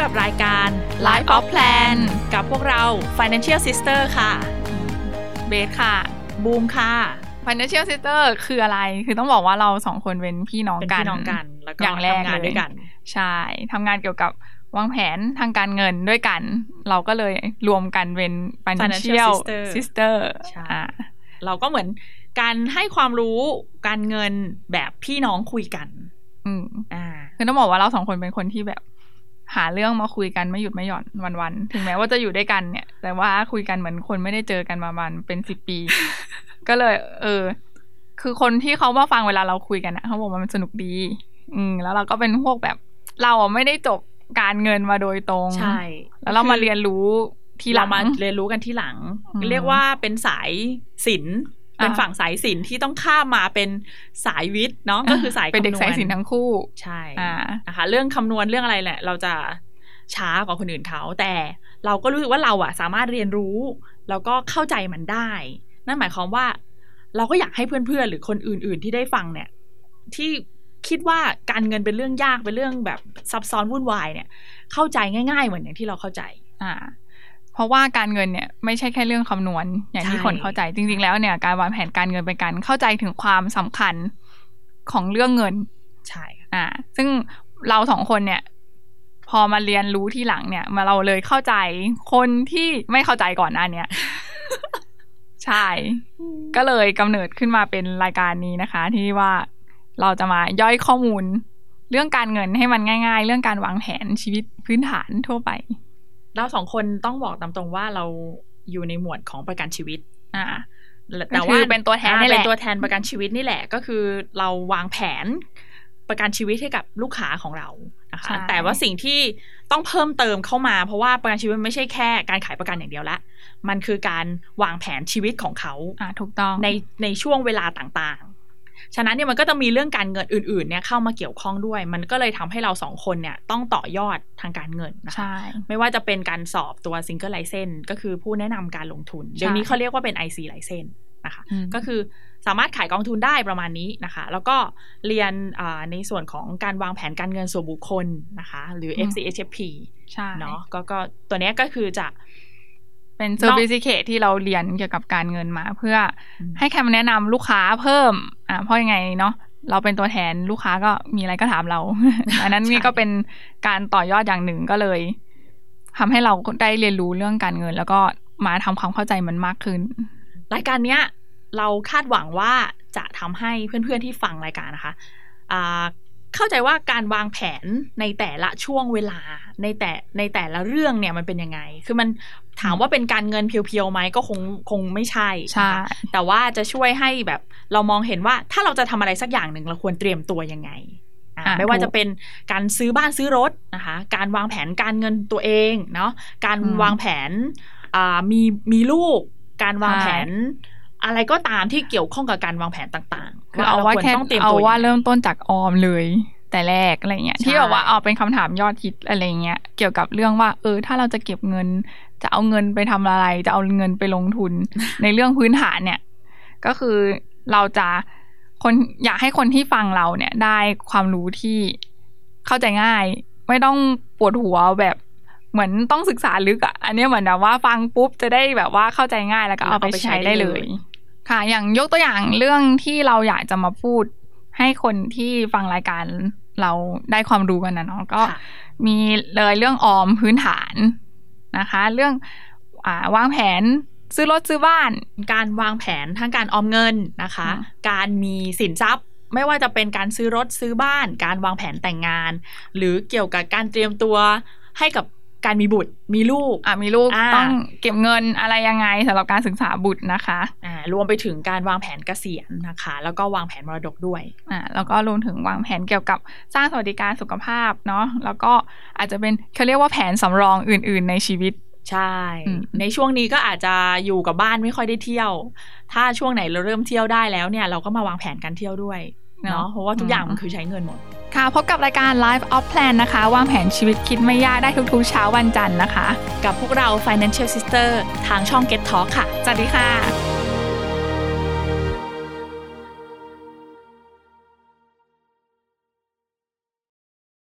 กับรายการ Life of Plan กับพวกเรา Financial Sister ค่ะเบสค่ะบูมค่ะ Financial Sister คืออะไร คือต้องบอกว่าเราสองคนเป็นพี่น้องเป็นกันพี่น้องกัน แล้วก็อย่างแรกทำงานเลยด้วยกัน ใช่ ทำงานเกี่ยวกับวางแผนทางการเงินด้วยกัน เราก็เลยรวมกันเป็น Financial Sister Sister ใช่อ่าเราก็เหมือนการให้ความรู้การเงินแบบพี่น้องคุยกัน อืมอ่า คือต้องบอกว่าเราสองคนเป็นคนที่แบบ หาเรื่องมาคุยกันไม่หยุดไม่หย่อนวันๆถึงแม้ว่าจะอยู่ด้วยกันเนี่ย แต่ว่าคุยกันเหมือนคนไม่ได้เจอกันมาประมาณเป็นสิบปี ก็เลย เออ คือคนที่เขามาฟังเวลาเราคุยกันนะเขาบอกว่ามันสนุกดี อืมแล้วเราก็เป็นพวกแบบเราอะไม่ได้จบการเงินมาโดยตรง ใช่ แล้วเรามาเรียนรู้ทีหลัเรางมาเรียนรู้กันที่หลังอืมเรียกว่าเป็นสายศิลป์ เป็นอ่าฝั่งสายศิลป์ที่ต้องข้ามมาเป็นสายวิทย์เนาะก็คือสายเป็นเด็กคำวณสายสินทั้งคู่ใช่อ่านะคะเรื่องคำนวณเรื่องอะไรแหละ เราจะช้ากว่าคนอื่นเขา แต่เราก็รู้สึกว่าเราอะสามารถเรียนรู้ แล้วก็เข้าใจมันได้ นั่นหมายความว่า เราก็อยากให้เพื่อนๆ หรือคนอื่น ๆ ที่ได้ฟังเนี่ย ที่คิดว่าการเงินเป็นเรื่องยากเป็นเรื่องแบบซับซ้อนวุ่นวายเนี่ย เข้าใจง่าย ๆ เหมือนอย่างที่เราเข้าใจ อ่า เพราะว่าการเงินเนี่ยไม่ใช่แค่เรื่องคำนวณ อย่างที่ใช่คนเข้าใจจริง ๆ แล้วเนี่ยการวางแผนการเงินเป็นการเข้าใจถึงความสำคัญของเรื่องเงินใช่ค่ะอ่า ซึ่งเราสองคนเนี่ย พอมาเรียนรู้ที่หลังเนี่ย มาเราเลยเข้าใจคนที่ไม่เข้าใจก่อนหน้าเนี้ยใช่ ก็เลยกำเนิดขึ้นมาเป็นรายการนี้นะคะ ที่ว่าเราจะมาย่อยข้อมูล เรื่องการเงินให้มันง่าย ๆ เรื่องการวางแผนชีวิตพื้นฐานทั่วไป เราสองคนต้องบอกตามตรงว่าเราอยู่ในหมวดของประกันชีวิตอ่าแต่ก็คืว่าอเป็นตัวแทนอ่านี่แหละเป็นตัวแทนประกันชีวิตนี่แหละ ก็คือเราวางแผนประกันชีวิตให้กับลูกค้าของเรานะคะใช่แต่ว่าสิ่งที่ต้องเพิ่มเติมเข้ามา เพราะว่าประกันชีวิตมันไม่ใช่แค่การขายประกันอย่างเดียวละ มันคือการวางแผนชีวิตของเขาอ่าถูกต้องในในช่วงเวลาต่างๆ ฉะนั้นเนี่ยมันก็จะมีเรื่องการเงินอื่นๆเนี่ยเข้ามาเกี่ยวข้องด้วย มันก็เลยทำให้เราสองคนเนี่ยต้องต่อยอดทางการเงินนะคะใช่ไม่ว่าจะเป็นการสอบตัว Single License ก็คือผู้แนะนำการลงทุนใช่เดี๋ยวนี้เขาเรียกว่าเป็น IC License นะคะอืมก็คือสามารถขายกองทุนได้ประมาณนี้นะคะ แล้วก็เรียนอ่าในส่วนของการวางแผนการเงินส่วนบุคคลนะคะ หรือ FCHFP ใช่เนาะก็ก็ตัวเนี้ยก็คือจะ เป็นเซอร์ i ิ c ิเคที่เราเรียนเกี่ยวกับการเงินมา เพื่ออมให้คำแนะนำลูกค้าเพิ่มอ่าเพราะยังไงเนาะเราเป็นตัวแทนลูกค้าก็มีอะไรก็ถามเรา อันนั้นนี่ก็เป็นการต่อยอดอย่างหนึ่งก็เลยทำให้เราได้เรียนรู้เรื่องการเงิน แล้วก็มาทำความเข้าใจมันมากขึ้น รายการเนี้ย เราคาดหวังว่าจะทำให้เพื่อนๆที่ฟังรายการนะคะอ่า เข้าใจว่าการวางแผนในแต่ละช่วงเวลาในแต่ในแต่ละเรื่องเนี่ยมันเป็นยังไง คือมันถามว่าเป็นการเงินเพียวๆไหมก็คงคงไม่ใช่ใช่นะคะแต่ว่าจะช่วยให้แบบเรามองเห็นว่าถ้าเราจะทำอะไรสักอย่างหนึ่งเราควรเตรียมตัวยังไงอ่าอะไม่ว่าถูกจะเป็นการซื้อบ้านซื้อรถนะคะ การวางแผนการเงินตัวเองเนาะการอืมวางแผนอ่ามีมีลูก การวางใช่แผนอะไรก็ตามที่เกี่ยวข้องกับการวางแผนต่างๆ คือเอาว่าควรแค่ต้องเตรียมเอาตัวว่ายังไงเริ่มต้นจากออมเลยแต่แรกอะไรเงี้ยใช่ที่แบบว่าเอาเป็นคำถามยอดฮิตอะไรเงี้ยเกี่ยวกับเรื่องว่า เออ ถ้าเราจะเก็บเงิน จะเอาเงินไปทำอะไร จะเอาเงินไปลงทุน ในเรื่องพื้นฐานเนี่ย ก็คือเราจะคนอยากให้คนที่ฟังเราเนี่ยได้ความรู้ที่เข้าใจง่าย ไม่ต้องปวดหัวแบบเหมือนต้องศึกษาลึกอะอันเนี้ยเหมือนแบบว่าฟังปุ๊บจะได้แบบว่าเข้าใจง่ายแล้วก็เอาไปใช้ได้เลย ค่ะ อย่างยกตัวอย่างเรื่องที่เราอยากจะมาพูดให้คนที่ฟังรายการเราได้ความรู้กันนะเนาะก็ค่ะมีเลยเรื่องออมพื้นฐานนะคะ เรื่องอ่าวางแผนซื้อรถซื้อบ้าน การวางแผนทั้งการออมเงินนะคะอืมการมีสินทรัพย์ไม่ว่าจะเป็นการซื้อรถซื้อบ้าน การวางแผนแต่งงาน หรือเกี่ยวกับการเตรียมตัวให้กับการมีบุตรมีลูกอะมีลูกอ่าต้องเก็บเงินอะไรยังไงสำหรับการศึกษาบุตรนะคะ อ่า รวมไปถึงการวางแผนเกษียณนะคะ แล้วก็วางแผนมรดกด้วยอ่าแล้วก็รวมถึงวางแผนเกี่ยวกับสร้างสวัสดิการสุขภาพเนาะแล้วก็อาจจะเป็นเขาเรียกว่าแผนสำรองอื่น ๆ ในชีวิตใช่อืมในช่วงนี้ก็อาจจะอยู่กับบ้านไม่ค่อยได้เที่ยว ถ้าช่วงไหนเราเริ่มเที่ยวได้แล้วเนี่ย เราก็มาวางแผนการเที่ยวด้วยเนาะเพราะว่าทุกอย่างมันคือใช้เงินหมด ค่ะ พบกับรายการ Life of Plan นะคะ วางแผนชีวิตคิดไม่ยากได้ทุกๆเช้าวันจันทร์นะคะ กับพวกเรา Financial Sister ทางช่อง Get Talk ค่ะ สวัสดีค่ะ